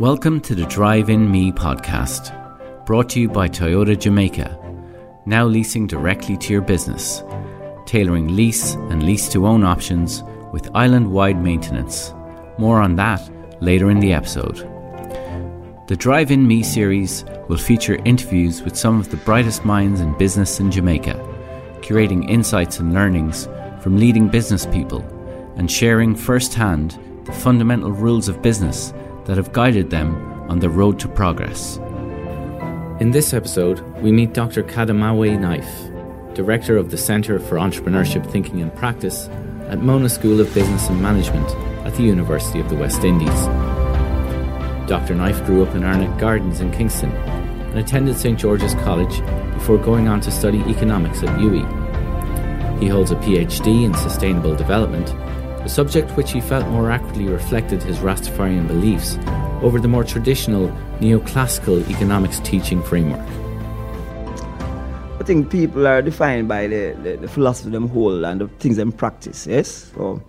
Welcome to the Drive In Me podcast, brought to you by Toyota Jamaica, now leasing directly to your business, tailoring lease and lease to own options with island wide maintenance. More on that later in the episode. The Drive In Me series will feature interviews with some of the brightest minds in business in Jamaica, curating insights and learnings from leading business people and sharing firsthand the fundamental rules of business that have guided them on the road to progress. In this episode, we meet Dr. Kadamawe Knife, Director of the Centre for Entrepreneurship Thinking and Practice at Mona School of Business and Management at the University of the West Indies. Dr. Knife grew up in Arnett Gardens in Kingston and attended St. George's College before going on to study economics at UWI. He holds a PhD in sustainable development a subject which he felt more accurately reflected his Rastafarian beliefs over the more traditional neoclassical economics teaching framework. I think people are defined by the, the, the philosophy them hold and the things them practice, yes? So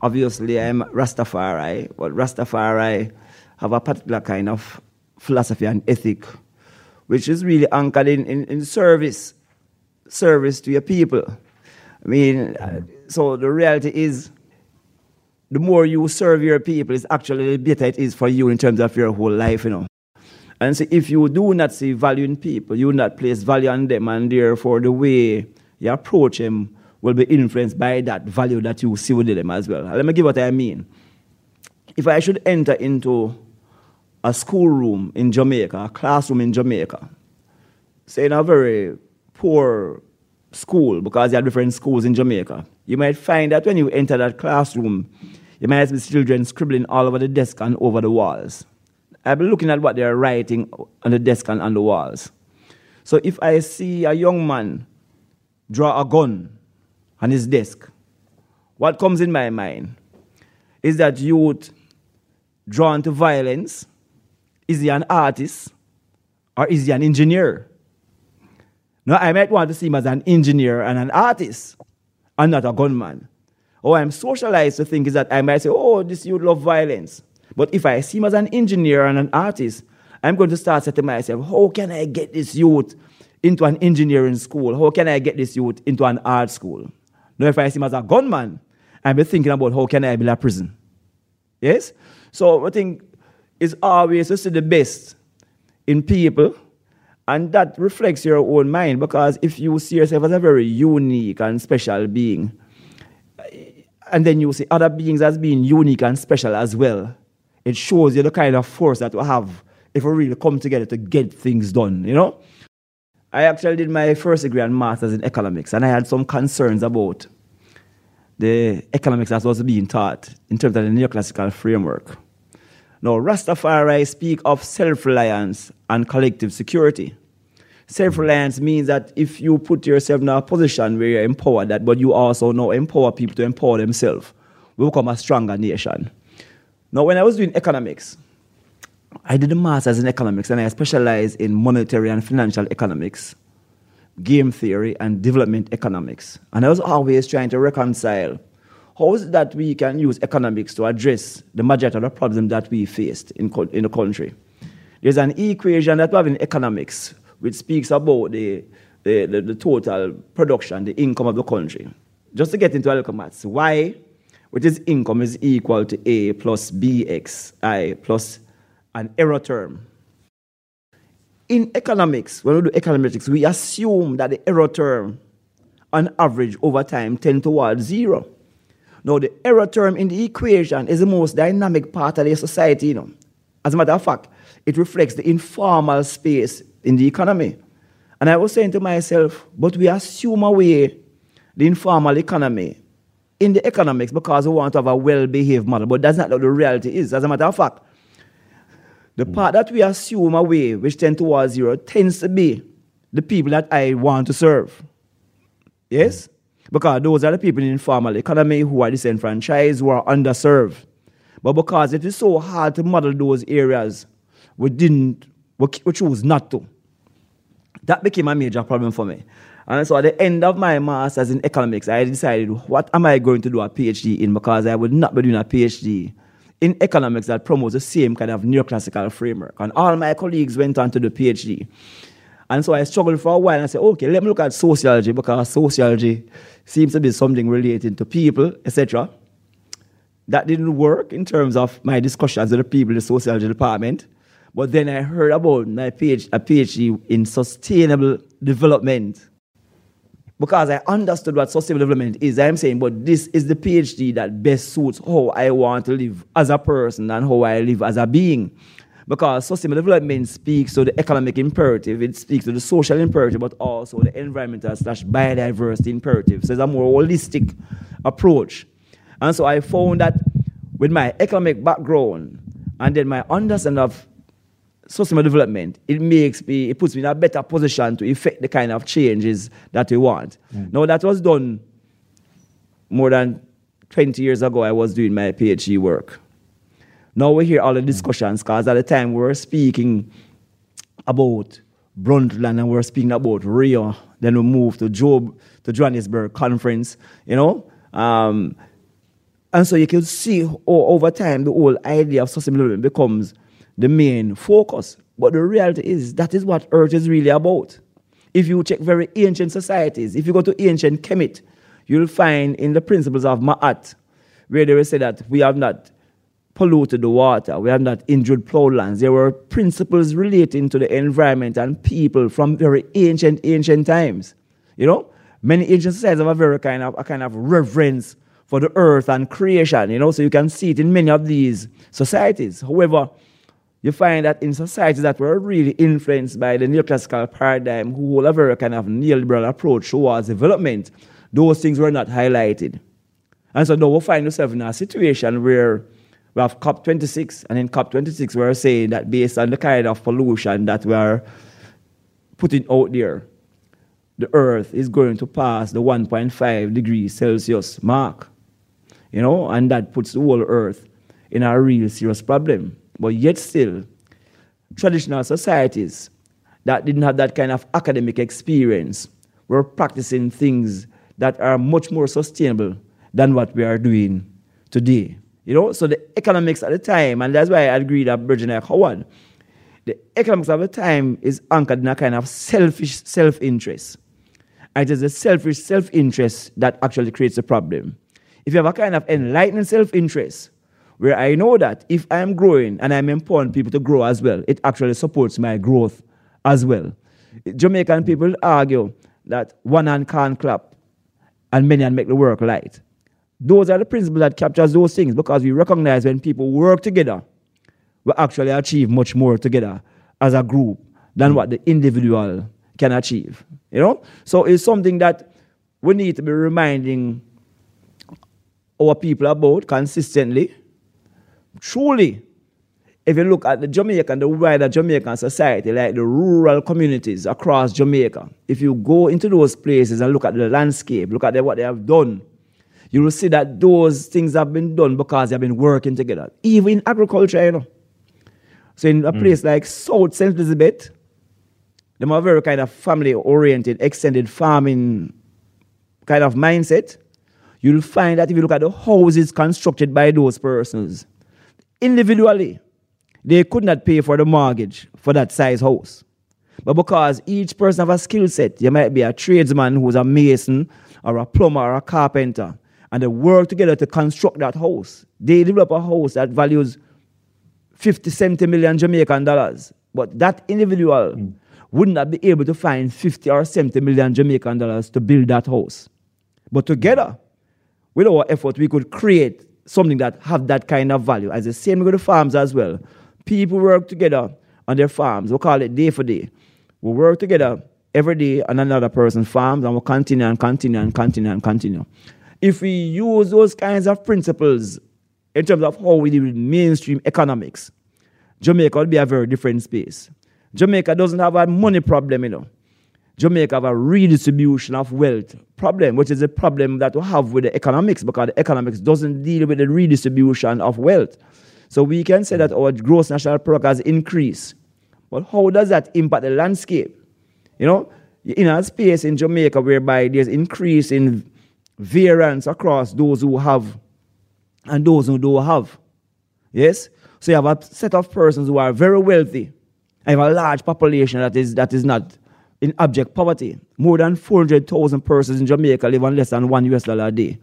obviously I'm Rastafari, but Rastafari have a particular kind of philosophy and ethic which is really anchored in, in, in service, service to your people. I mean, uh, so the reality is the more you serve your people, it's actually the better it is for you in terms of your whole life, you know. And so if you do not see value in people, you not place value on them, and therefore the way you approach them will be influenced by that value that you see within them as well. Let me give what I mean. If I should enter into a schoolroom in Jamaica, a classroom in Jamaica, say in a very poor school, because there are different schools in Jamaica, you might find that when you enter that classroom, you might see children scribbling all over the desk and over the walls. I've been looking at what they're writing on the desk and on the walls. So if I see a young man draw a gun on his desk, what comes in my mind is that youth drawn to violence, is he an artist or is he an engineer? Now, I might want to see him as an engineer and an artist and not a gunman. Or I'm socialized to think is that I might say, oh, this youth love violence. But if I see him as an engineer and an artist, I'm going to start saying to myself, how can I get this youth into an engineering school? How can I get this youth into an art school? Now, if I see him as a gunman, I'm thinking about how can I build a prison. Yes? So I think it's always to see the best in people, and that reflects your own mind because if you see yourself as a very unique and special being, and then you see other beings as being unique and special as well. It shows you the kind of force that we have if we really come together to get things done, you know? I actually did my first degree and master's in economics, and I had some concerns about the economics that was being taught in terms of the neoclassical framework. Now, Rastafari speak of self-reliance and collective security. Self-reliance means that if you put yourself in a position where you empower that, but you also now empower people to empower themselves, we become a stronger nation. Now, when I was doing economics, I did a master's in economics and I specialized in monetary and financial economics, game theory, and development economics. And I was always trying to reconcile how is it that we can use economics to address the majority of the problems that we faced in, in the country. There's an equation that we have in economics which speaks about the, the, the, the, total production, the income of the country. Just to get into a little maths, y, which is income, is equal to a plus bxi plus an error term. In economics, when we do econometrics, we assume that the error term, on average, over time, tend towards zero. Now, the error term in the equation is the most dynamic part of the society. You know. As a matter of fact, it reflects the informal space in the economy. And I was saying to myself, but we assume away the informal economy in the economics because we want to have a well behaved model. But that's not what the reality is. As a matter of fact, the mm. part that we assume away, which tends towards zero, tends to be the people that I want to serve. Yes? Mm. Because those are the people in the informal economy who are disenfranchised, who are underserved. But because it is so hard to model those areas, we didn't, we chose not to. That became a major problem for me. And so at the end of my master's in economics, I decided, what am I going to do a PhD in? Because I would not be doing a PhD in economics that promotes the same kind of neoclassical framework. And all my colleagues went on to the PhD. And so I struggled for a while and I said, okay, let me look at sociology because sociology seems to be something relating to people, etc. That didn't work in terms of my discussions with the people in the sociology department. But then I heard about my PhD, a PhD in sustainable development. Because I understood what sustainable development is, I'm saying, but this is the PhD that best suits how I want to live as a person and how I live as a being. Because sustainable development speaks to the economic imperative, it speaks to the social imperative, but also the environmental slash biodiversity imperative. So it's a more holistic approach. And so I found that with my economic background and then my understanding of sustainable development, it makes me, it puts me in a better position to effect the kind of changes that we want. Mm. Now that was done more than 20 years ago, I was doing my PhD work. Now we hear all the discussions because at the time we were speaking about Brundtland and we were speaking about Rio. Then we moved to Job, to Johannesburg conference, you know. Um, and so you can see over time the whole idea of sustainability becomes the main focus. But the reality is that is what Earth is really about. If you check very ancient societies, if you go to ancient Kemet, you'll find in the principles of Ma'at, where they will say that we have not polluted the water, we have not injured plowlands. There were principles relating to the environment and people from very ancient, ancient times. You know, many ancient societies have a very kind of a kind of reverence for the earth and creation, you know, so you can see it in many of these societies. However, you find that in societies that were really influenced by the neoclassical paradigm, who hold a very kind of neoliberal approach towards development, those things were not highlighted. And so now we find ourselves in a situation where we have COP26, and in COP26 we're saying that based on the kind of pollution that we're putting out there, the Earth is going to pass the 1.5 degrees Celsius mark you know, and that puts the whole earth in a real serious problem. But yet still, traditional societies that didn't have that kind of academic experience were practicing things that are much more sustainable than what we are doing today. You know, so the economics at the time, and that's why I agree that Virginia Howard, the economics of the time is anchored in a kind of selfish self-interest. And It is the selfish self-interest that actually creates the problem if you have a kind of enlightened self interest, where I know that if I am growing and I'm empowering people to grow as well, it actually supports my growth as well. Jamaican people argue that one hand can't clap and many hand make the work light. Those are the principles that captures those things because we recognize when people work together, we actually achieve much more together as a group than what the individual can achieve. You know? So it's something that we need to be reminding our people about consistently. Truly, if you look at the Jamaican, the wider Jamaican society, like the rural communities across Jamaica, if you go into those places and look at the landscape, look at what they have done, you will see that those things have been done because they have been working together. Even in agriculture, you know. So in a mm. place like South St. Elizabeth, they have a very kind of family-oriented, extended farming kind of mindset you'll find that if you look at the houses constructed by those persons, individually, they could not pay for the mortgage for that size house. But because each person have a skill set, you might be a tradesman who's a mason or a plumber or a carpenter, and they work together to construct that house. They develop a house that values 50, 70 million Jamaican dollars. But that individual mm. would not be able to find 50 or 70 million Jamaican dollars to build that house. But together, with our effort, we could create something that have that kind of value. As the same with the farms as well. People work together on their farms. We call it day for day. We work together every day on another person's farms and we continue and continue and continue and continue. If we use those kinds of principles in terms of how we deal with mainstream economics, Jamaica would be a very different space. Jamaica doesn't have a money problem, you know. Jamaica have a redistribution of wealth problem, which is a problem that we have with the economics because the economics doesn't deal with the redistribution of wealth. So we can say that our gross national product has increased. But how does that impact the landscape? You know, in a space in Jamaica whereby there's increase in variance across those who have and those who don't have. Yes? So you have a set of persons who are very wealthy. I have a large population that is, that is not in abject poverty. More than 400,000 persons in Jamaica live on less than one US dollar a day.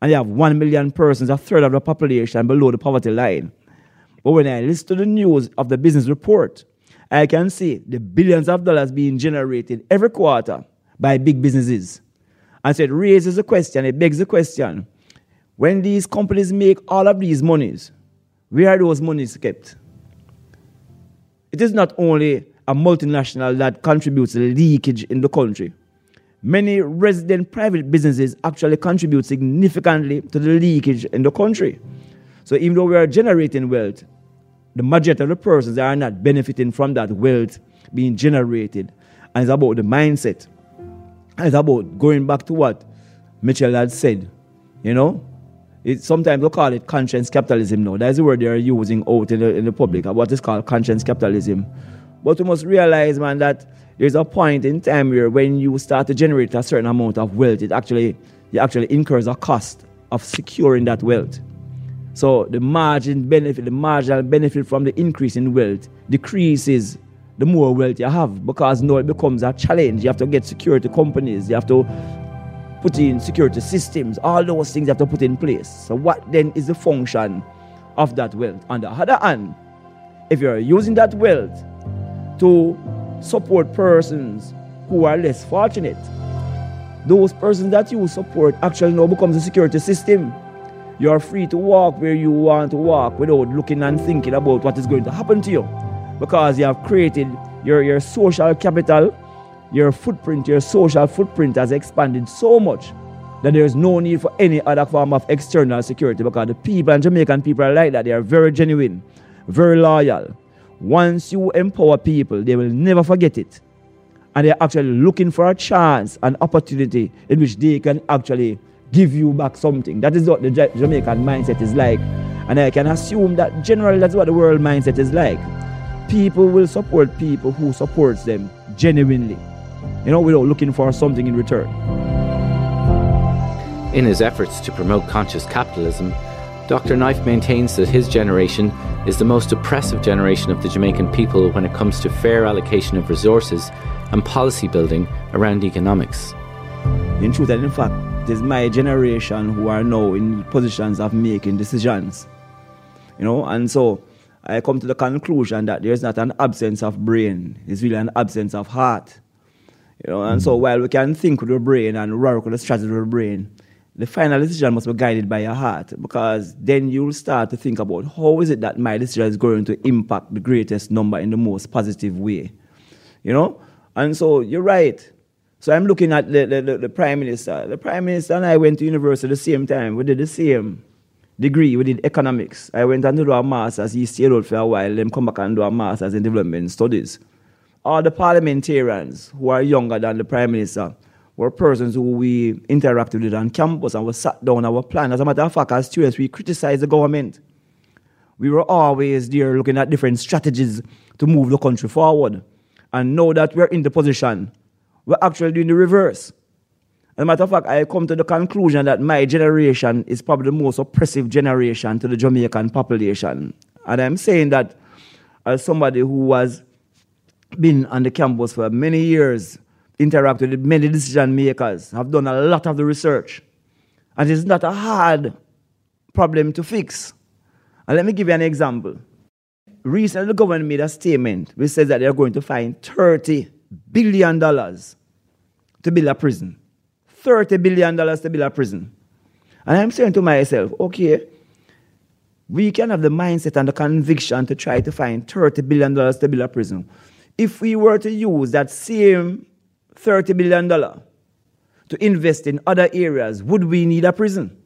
And you have 1 million persons, a third of the population, below the poverty line. But when I listen to the news of the business report, I can see the billions of dollars being generated every quarter by big businesses. And so it raises a question, it begs the question when these companies make all of these monies, where are those monies kept? It is not only a multinational that contributes leakage in the country. Many resident private businesses actually contribute significantly to the leakage in the country. So even though we are generating wealth, the majority of the persons are not benefiting from that wealth being generated. And it's about the mindset. It's about going back to what Mitchell had said. You know, it, sometimes we call it conscious capitalism now. That's the word they're using out in the, in the public, what is called conscious capitalism. But we must realize, man, that there's a point in time where when you start to generate a certain amount of wealth, it actually, it actually incurs a cost of securing that wealth. So the margin benefit, the marginal benefit from the increase in wealth decreases the more wealth you have because now it becomes a challenge. You have to get security companies, you have to put in security systems, all those things you have to put in place. So, what then is the function of that wealth? On the other hand, if you're using that wealth to support persons who are less fortunate, those persons that you support actually now becomes a security system. You're free to walk where you want to walk without looking and thinking about what is going to happen to you because you have created your, your social capital your footprint, your social footprint has expanded so much that there is no need for any other form of external security because the people and Jamaican people are like that. They are very genuine, very loyal. Once you empower people, they will never forget it. And they're actually looking for a chance, an opportunity in which they can actually give you back something. That is what the Jamaican mindset is like. And I can assume that generally that's what the world mindset is like. People will support people who supports them genuinely you know, without looking for something in return. In his efforts to promote conscious capitalism, Dr. Knife maintains that his generation is the most oppressive generation of the Jamaican people when it comes to fair allocation of resources and policy building around economics. In truth and in fact, it is my generation who are now in positions of making decisions. You know, and so I come to the conclusion that there's not an absence of brain, it's really an absence of heart. You know, and so mm-hmm. while we can think with our brain and work with the strategy with our brain, the final decision must be guided by your heart because then you'll start to think about how is it that my decision is going to impact the greatest number in the most positive way. You know? And so you're right. So I'm looking at the, the, the, Prime Minister. The Prime Minister and I went to university at the same time. We did the same degree. We did economics. I went and did a master's. He stayed out for a while. Then come back and do a master's in development studies all the parliamentarians who are younger than the Prime Minister were persons who we interacted with on campus and we sat down our plan. As a matter of fact, as students, we criticized the government. We were always there looking at different strategies to move the country forward. And now that we're in the position, we're actually doing the reverse. As a matter of fact, I come to the conclusion that my generation is probably the most oppressive generation to the Jamaican population. And I'm saying that as somebody who has been on the campus for many years, interacted with many decision makers, have done a lot of the research. And it's not a hard problem to fix. And let me give you an example. Recently, the government made a statement which says that they're going to find $30 billion to build a prison. $30 billion to build a prison. And I'm saying to myself, okay, we can have the mindset and the conviction to try to find $30 billion to build a prison if we were to use that same $30 billion to invest in other areas, would we need a prison?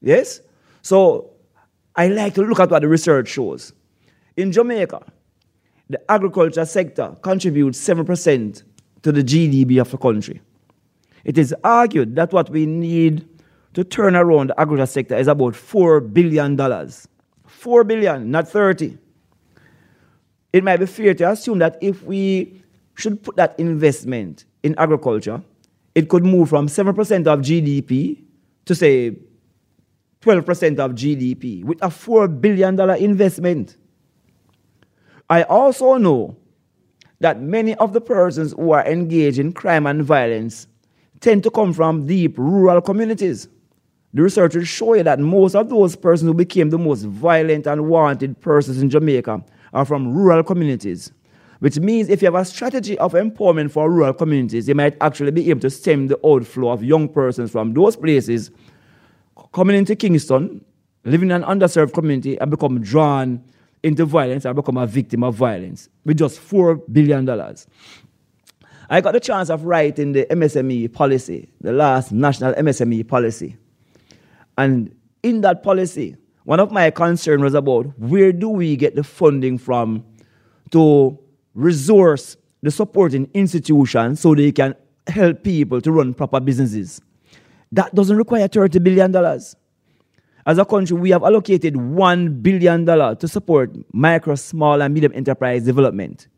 Yes? So I like to look at what the research shows. In Jamaica, the agriculture sector contributes 7% to the GDP of the country. It is argued that what we need to turn around the agriculture sector is about $4 billion. 4 billion, not 30 it might be fair to assume that if we should put that investment in agriculture, it could move from 7% of GDP to say 12% of GDP with a $4 billion investment. I also know that many of the persons who are engaged in crime and violence tend to come from deep rural communities. The researchers show you that most of those persons who became the most violent and wanted persons in Jamaica are from rural communities. Which means if you have a strategy of empowerment for rural communities, you might actually be able to stem the outflow of young persons from those places coming into Kingston, living in an underserved community, and become drawn into violence and become a victim of violence with just $4 billion. I got the chance of writing the MSME policy, the last national MSME policy. And in that policy, one of my concerns was about where do we get the funding from to resource the supporting institutions so they can help people to run proper businesses. That doesn't require $30 billion. As a country, we have allocated $1 billion to support micro, small, and medium enterprise development.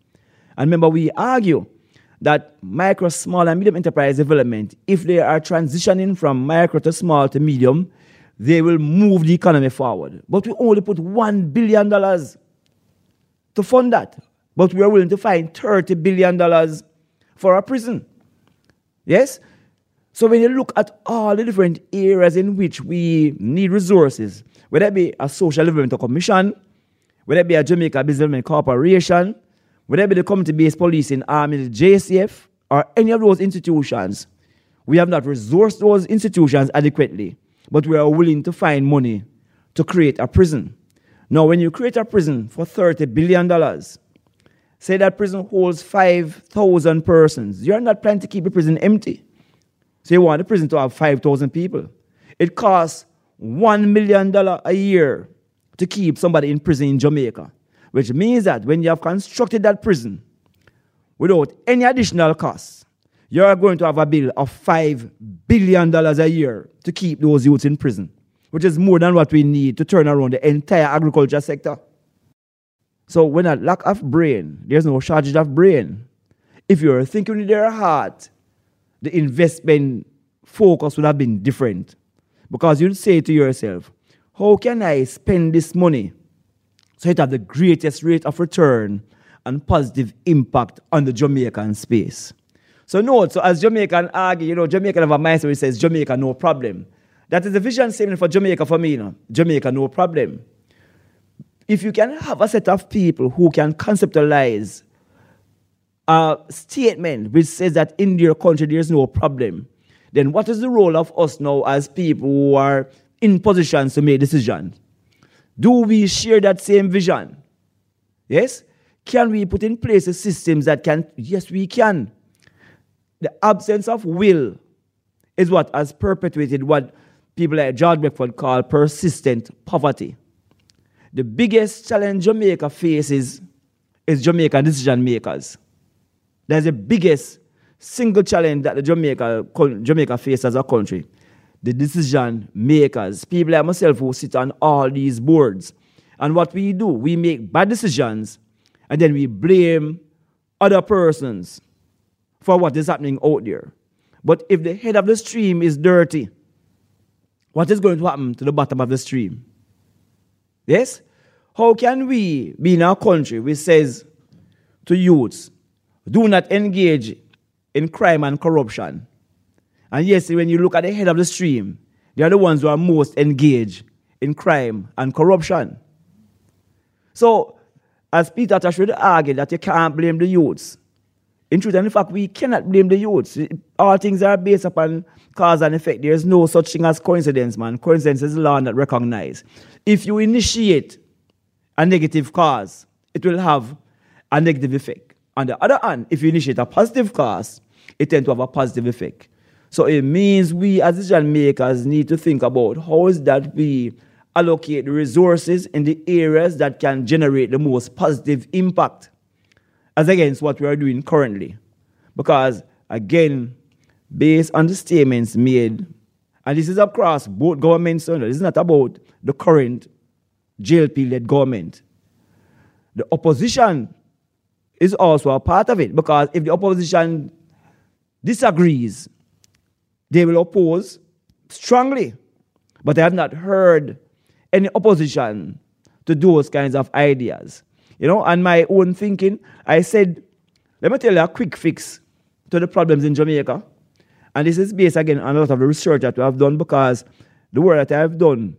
And remember, we argue that micro, small, and medium enterprise development, if they are transitioning from micro to small to medium, they will move the economy forward. But we only put $1 billion to fund that. But we are willing to find $30 billion for a prison. Yes? So when you look at all the different areas in which we need resources, whether it be a social development commission, whether it be a Jamaica Business Corporation, whether it be the community-based policing army, the JCF, or any of those institutions, we have not resourced those institutions adequately, but we are willing to find money to create a prison. Now, when you create a prison for $30 billion, say that prison holds 5,000 persons, you're not planning to keep the prison empty. So you want the prison to have 5,000 people. It costs $1 million a year to keep somebody in prison in Jamaica, which means that when you have constructed that prison without any additional costs, you're going to have a bill of $5 billion a year to keep those youths in prison, which is more than what we need to turn around the entire agriculture sector. So when a lack of brain, there's no shortage of brain. If you're thinking with your heart, the investment focus would have been different. Because you'd say to yourself, how can I spend this money so it have the greatest rate of return and positive impact on the Jamaican space? So note, so as Jamaican argue, you know, Jamaican have a mindset which says Jamaica no problem. That is the vision statement for Jamaica for me, you know. Jamaica no problem. If you can have a set of people who can conceptualize a statement which says that in their country there's no problem, then what is the role of us now as people who are in positions to make decisions? Do we share that same vision? Yes? Can we put in place systems that can? Yes, we can. The absence of will is what has perpetuated what people like George Beckford call persistent poverty. The biggest challenge Jamaica faces is Jamaican decision makers. That's the biggest single challenge that the Jamaica, Jamaica faces as a country. The decision makers, people like myself who sit on all these boards. And what we do, we make bad decisions and then we blame other persons for what is happening out there. But if the head of the stream is dirty, what is going to happen to the bottom of the stream? Yes? How can we be in our country which says to youths, do not engage in crime and corruption. And yes, when you look at the head of the stream, they are the ones who are most engaged in crime and corruption. So, as Peter Tosh would argue that you can't blame the youths, in truth and in fact, we cannot blame the youths. All things are based upon cause and effect. There is no such thing as coincidence, man. Coincidence is law not recognized. If you initiate a negative cause, it will have a negative effect. On the other hand, if you initiate a positive cause, it tends to have a positive effect. So it means we as decision makers need to think about how is that we allocate the resources in the areas that can generate the most positive impact as against what we are doing currently. Because again, based on the statements made, and this is across both governments, this is not about the current JLP led government. The opposition is also a part of it because if the opposition disagrees, they will oppose strongly. But I have not heard any opposition to those kinds of ideas. You know, and my own thinking, I said, let me tell you a quick fix to the problems in Jamaica. And this is based again on a lot of the research that we have done because the work that I have done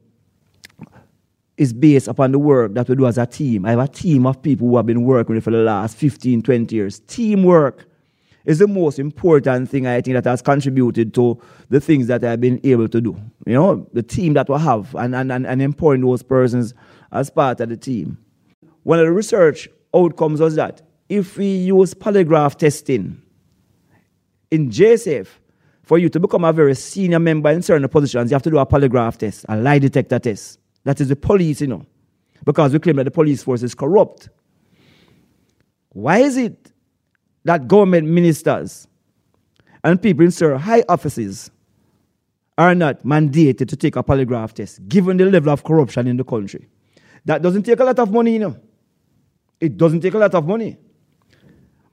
is based upon the work that we do as a team. I have a team of people who have been working with for the last 15, 20 years. Teamwork is the most important thing I think that has contributed to the things that I've been able to do. You know, the team that we have and, and, and, and employing those persons as part of the team. One of the research outcomes was that if we use polygraph testing in JCF, for you to become a very senior member in certain positions, you have to do a polygraph test, a lie detector test. That is the police, you know, because we claim that the police force is corrupt. Why is it that government ministers and people in certain high offices are not mandated to take a polygraph test, given the level of corruption in the country? That doesn't take a lot of money, you know. It doesn't take a lot of money.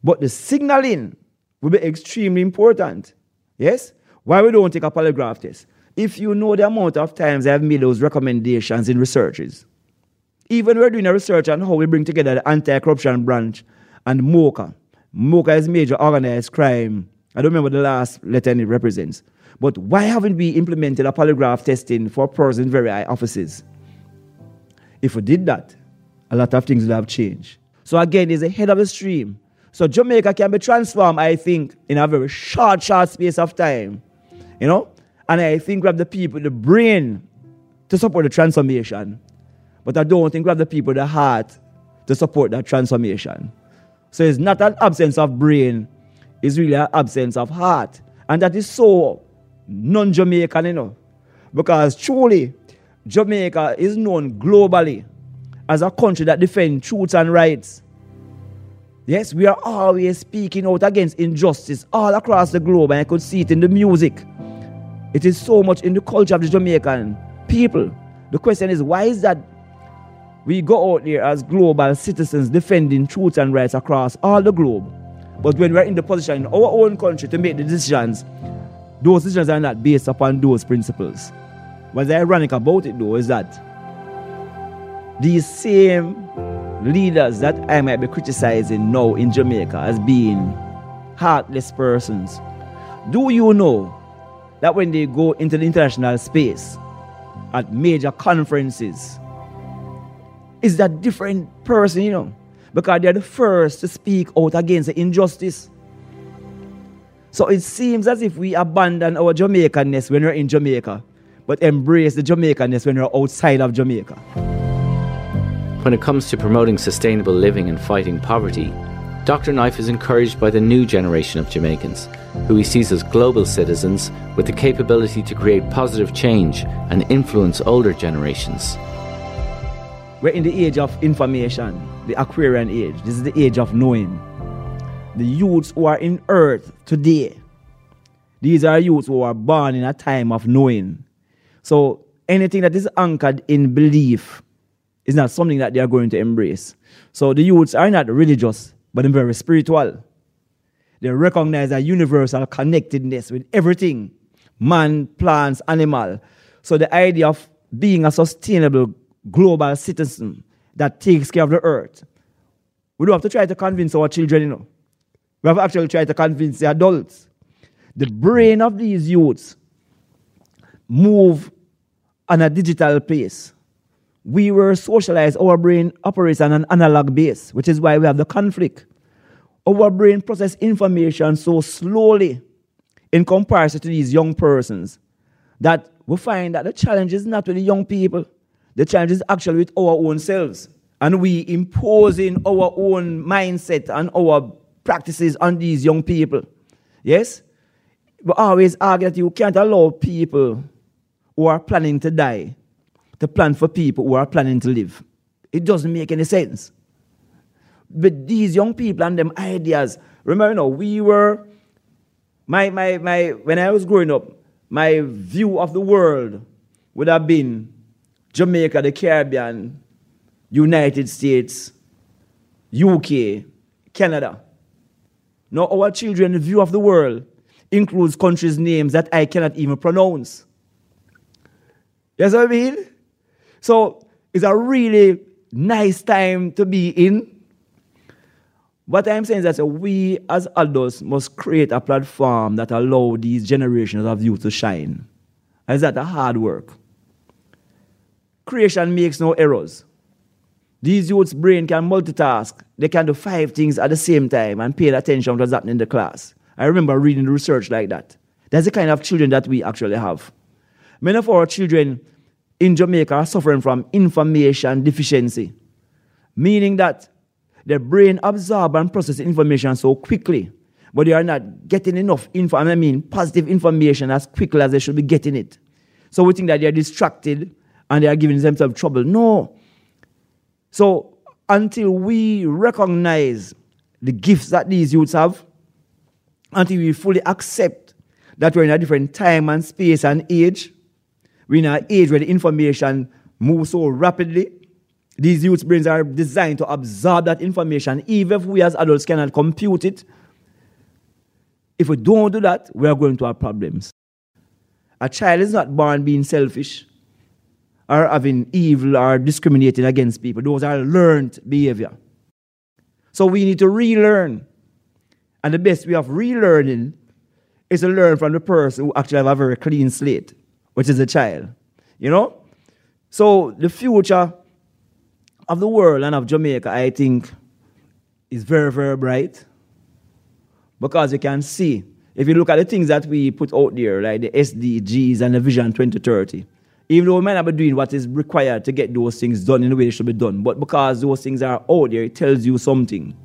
But the signaling will be extremely important. Yes? Why we don't take a polygraph test? If you know the amount of times I've made those recommendations in researches, even we're doing a research on how we bring together the anti-corruption branch and MOCA. MOCA is major organized crime. I don't remember the last letter it represents. But why haven't we implemented a polygraph testing for persons in very high offices? If we did that, a lot of things would have changed. So again, it's ahead of the stream. So Jamaica can be transformed, I think, in a very short, short space of time. You know? And I think we have the people, the brain to support the transformation. But I don't think we have the people, the heart to support that transformation. So it's not an absence of brain, it's really an absence of heart. And that is so non Jamaican, you know. Because truly, Jamaica is known globally as a country that defends truth and rights. Yes, we are always speaking out against injustice all across the globe, and I could see it in the music. It is so much in the culture of the Jamaican people. The question is, why is that we go out there as global citizens defending truth and rights across all the globe? But when we're in the position in our own country to make the decisions, those decisions are not based upon those principles. What's ironic about it though is that these same leaders that I might be criticizing now in Jamaica as being heartless persons, do you know that when they go into the international space at major conferences, is that different person, you know, because they're the first to speak out against the injustice. So it seems as if we abandon our Jamaicanness when we're in Jamaica, but embrace the Jamaicanness when we're outside of Jamaica. When it comes to promoting sustainable living and fighting poverty, Dr. Knife is encouraged by the new generation of Jamaicans, who he sees as global citizens with the capability to create positive change and influence older generations. We're in the age of information, the Aquarian age. This is the age of knowing. The youths who are in earth today, these are youths who are born in a time of knowing. So anything that is anchored in belief is not something that they are going to embrace. So the youths are not religious, but they're very spiritual. They recognize a universal connectedness with everything man, plants, animal. So the idea of being a sustainable global citizen that takes care of the earth. We don't have to try to convince our children, you know. We have actually tried to convince the adults. The brain of these youths move on a digital pace we were socialized, our brain operates on an analog base, which is why we have the conflict. Our brain processes information so slowly in comparison to these young persons that we find that the challenge is not with the young people, the challenge is actually with our own selves. And we imposing our own mindset and our practices on these young people. Yes? We always argue that you can't allow people who are planning to die to plan for people who are planning to live. It doesn't make any sense. But these young people and them ideas, remember, you know, we were, my, my, my, when I was growing up, my view of the world would have been Jamaica, the Caribbean, United States, UK, Canada. Now, our children's view of the world includes countries' names that I cannot even pronounce. Yes, I mean? So it's a really nice time to be in. What I'm saying is that we as adults must create a platform that allow these generations of youth to shine. Is that a hard work? Creation makes no errors. These youth's brain can multitask. They can do five things at the same time and pay attention to what's happening in the class. I remember reading research like that. That's the kind of children that we actually have. Many of our children in Jamaica are suffering from information deficiency, meaning that their brain absorb and process information so quickly, but they are not getting enough info. I mean, positive information as quickly as they should be getting it. So we think that they are distracted and they are giving themselves trouble. No. So until we recognize the gifts that these youths have, until we fully accept that we're in a different time and space and age, we're in an age where the information moves so rapidly these youth brains are designed to absorb that information, even if we as adults cannot compute it. If we don't do that, we are going to have problems. A child is not born being selfish or having evil or discriminating against people. Those are learned behavior. So we need to relearn. And the best way of relearning is to learn from the person who actually have a very clean slate, which is a child. You know? So the future of the world and of Jamaica, I think, is very, very bright. Because you can see, if you look at the things that we put out there, like the SDGs and the Vision 2030, even though we might not be doing what is required to get those things done in the way they should be done, but because those things are out there, it tells you something.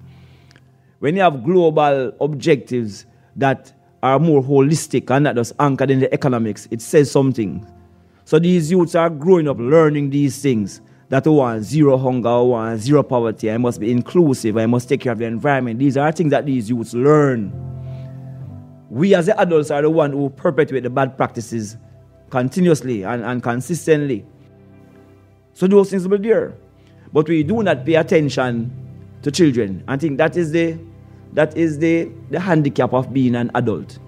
When you have global objectives that are more holistic and not just anchored in the economics, it says something. So these youths are growing up learning these things that I want zero hunger, I want zero poverty, I must be inclusive, I must take care of the environment. These are things that these youths learn. We as the adults are the ones who perpetuate the bad practices continuously and, and consistently. So those things will be there. But we do not pay attention to children. I think that is the that is the, the handicap of being an adult.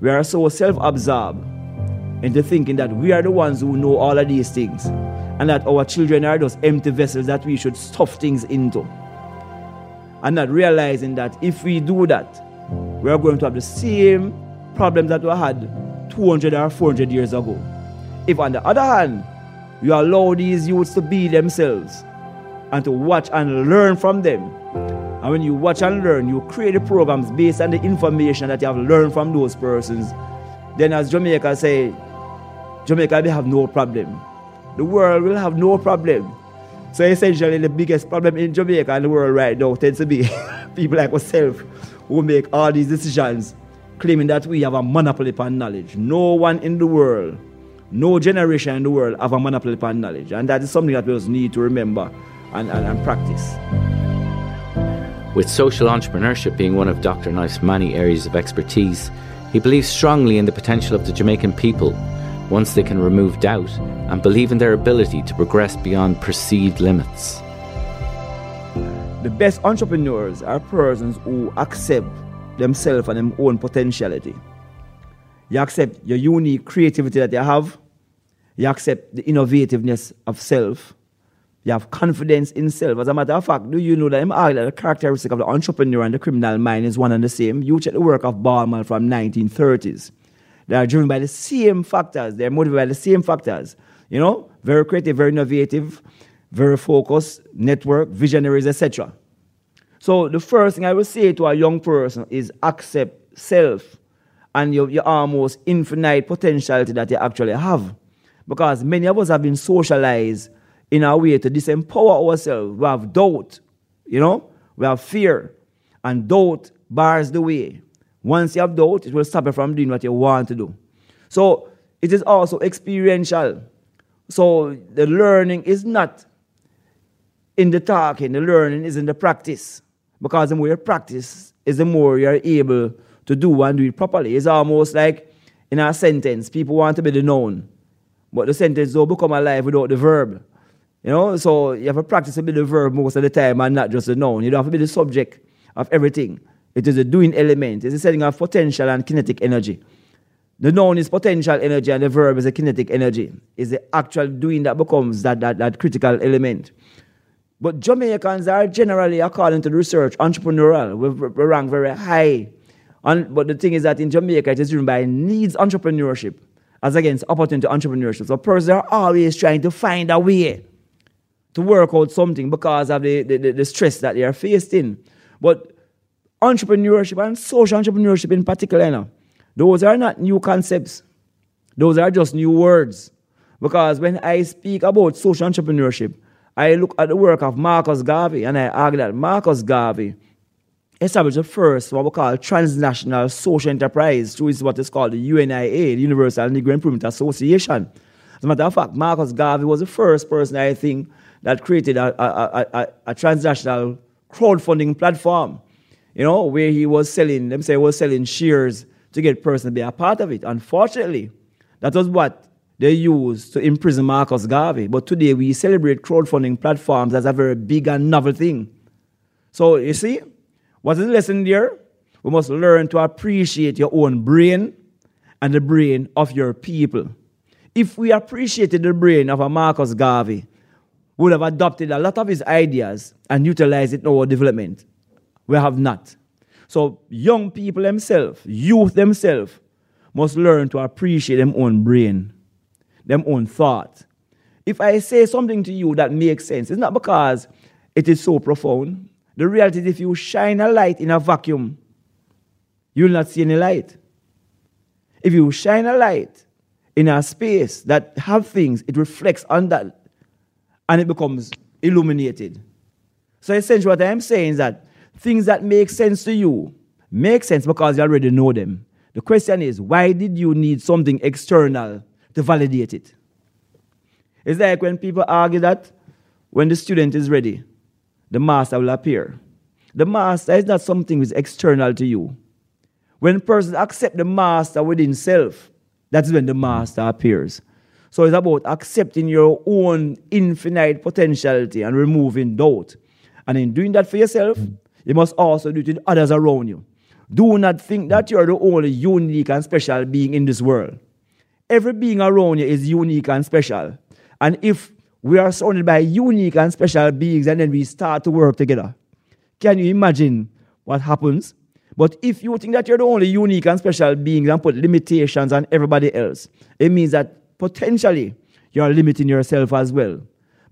We are so self-absorbed into thinking that we are the ones who know all of these things and that our children are those empty vessels that we should stuff things into. And not realizing that if we do that, we are going to have the same problems that we had 200 or 400 years ago. If, on the other hand, you allow these youths to be themselves and to watch and learn from them, and when you watch and learn, you create the programs based on the information that you have learned from those persons, then as Jamaica say, Jamaica, they have no problem the world will have no problem. So essentially, the biggest problem in Jamaica and the world right now tends to be people like ourselves who make all these decisions, claiming that we have a monopoly upon knowledge. No one in the world, no generation in the world have a monopoly upon knowledge. And that is something that we just need to remember and, and, and practice. With social entrepreneurship being one of Dr. Knife's many areas of expertise, he believes strongly in the potential of the Jamaican people once they can remove doubt and believe in their ability to progress beyond perceived limits. The best entrepreneurs are persons who accept themselves and their own potentiality. You accept your unique creativity that you have. You accept the innovativeness of self. You have confidence in self. As a matter of fact, do you know that the characteristic of the entrepreneur and the criminal mind is one and the same? You check the work of Ballmer from 1930s. They are driven by the same factors. They're motivated by the same factors. You know, very creative, very innovative, very focused, network, visionaries, etc. So the first thing I would say to a young person is accept self and your, your almost infinite potentiality that you actually have. Because many of us have been socialized in a way to disempower ourselves. We have doubt, you know, we have fear, and doubt bars the way. Once you have doubt, it will stop you from doing what you want to do. So it is also experiential. So the learning is not in the talking, the learning is in the practice. Because the more you practice, is the more you're able to do and do it properly. It's almost like in a sentence, people want to be the noun, but the sentence don't become alive without the verb. You know, so you have to practice to be the verb most of the time and not just the noun. You don't have to be the subject of everything. It is a doing element. It's a setting of potential and kinetic energy. The noun is potential energy and the verb is a kinetic energy. Is the actual doing that becomes that, that, that critical element. But Jamaicans are generally, according to the research, entrepreneurial. We, we rank very high. And, but the thing is that in Jamaica, it is driven by needs entrepreneurship as against opportunity entrepreneurship. So persons are always trying to find a way to work out something because of the, the, the stress that they are facing. But entrepreneurship and social entrepreneurship in particular, you know, those are not new concepts. Those are just new words. Because when I speak about social entrepreneurship, I look at the work of Marcus Garvey and I argue that Marcus Garvey established the first what we call transnational social enterprise through what is called the UNIA, the Universal Negro Improvement Association. As a matter of fact, Marcus Garvey was the first person I think that created a, a, a, a transnational crowdfunding platform, you know, where he was selling, let me say, was selling shares to get person to be a part of it. Unfortunately, that was what they used to imprison Marcus Garvey. But today we celebrate crowdfunding platforms as a very big and novel thing. So you see, what is the lesson there? We must learn to appreciate your own brain and the brain of your people. If we appreciated the brain of a Marcus Garvey, would have adopted a lot of his ideas and utilized it in our development. We have not. So young people themselves, youth themselves, must learn to appreciate their own brain, their own thought. If I say something to you that makes sense, it's not because it is so profound. The reality is if you shine a light in a vacuum, you'll not see any light. If you shine a light in a space that have things, it reflects on that and it becomes illuminated. So essentially what I'm saying is that things that make sense to you make sense because you already know them. The question is, why did you need something external to validate it? It's like when people argue that when the student is ready, the master will appear. The master is not something which is external to you. When persons accept the master within self, that's when the master appears. So it's about accepting your own infinite potentiality and removing doubt. And in doing that for yourself, you must also do it with others around you. Do not think that you're the only unique and special being in this world. Every being around you is unique and special. And if we are surrounded by unique and special beings and then we start to work together, can you imagine what happens? But if you think that you're the only unique and special being and put limitations on everybody else, it means that potentially you're limiting yourself as well.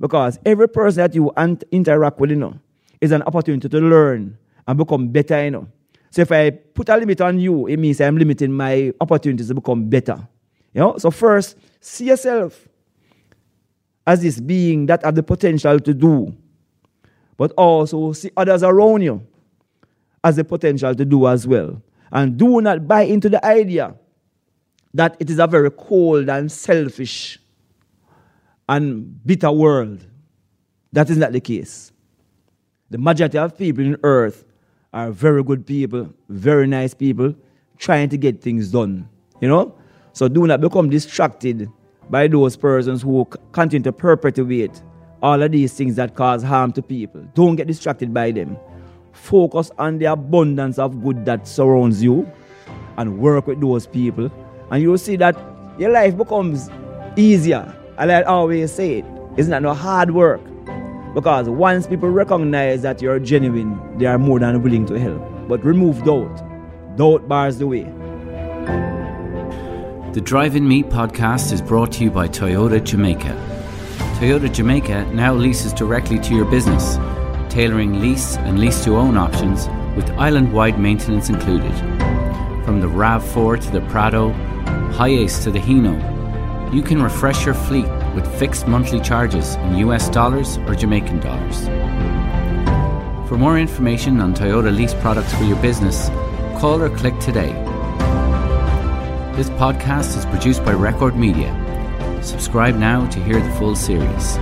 Because every person that you interact with, you know, is an opportunity to learn and become better, you know. So if I put a limit on you, it means I'm limiting my opportunities to become better. You know? So first, see yourself as this being that have the potential to do, but also see others around you as the potential to do as well. And do not buy into the idea that it is a very cold and selfish and bitter world. That is not the case. The majority of people in earth are very good people, very nice people, trying to get things done. You know? So do not become distracted by those persons who continue to perpetuate all of these things that cause harm to people. Don't get distracted by them. Focus on the abundance of good that surrounds you and work with those people. And you'll see that your life becomes easier. And I always say it, it's not no hard work. Because once people recognize that you're genuine, they are more than willing to help. But remove doubt. Doubt bars the way. The Drive In Me podcast is brought to you by Toyota Jamaica. Toyota Jamaica now leases directly to your business, tailoring lease and lease to own options with island wide maintenance included. From the RAV4 to the Prado, Hiace to the Hino, you can refresh your fleet with fixed monthly charges in US dollars or Jamaican dollars. For more information on Toyota lease products for your business, call or click today. This podcast is produced by Record Media. Subscribe now to hear the full series.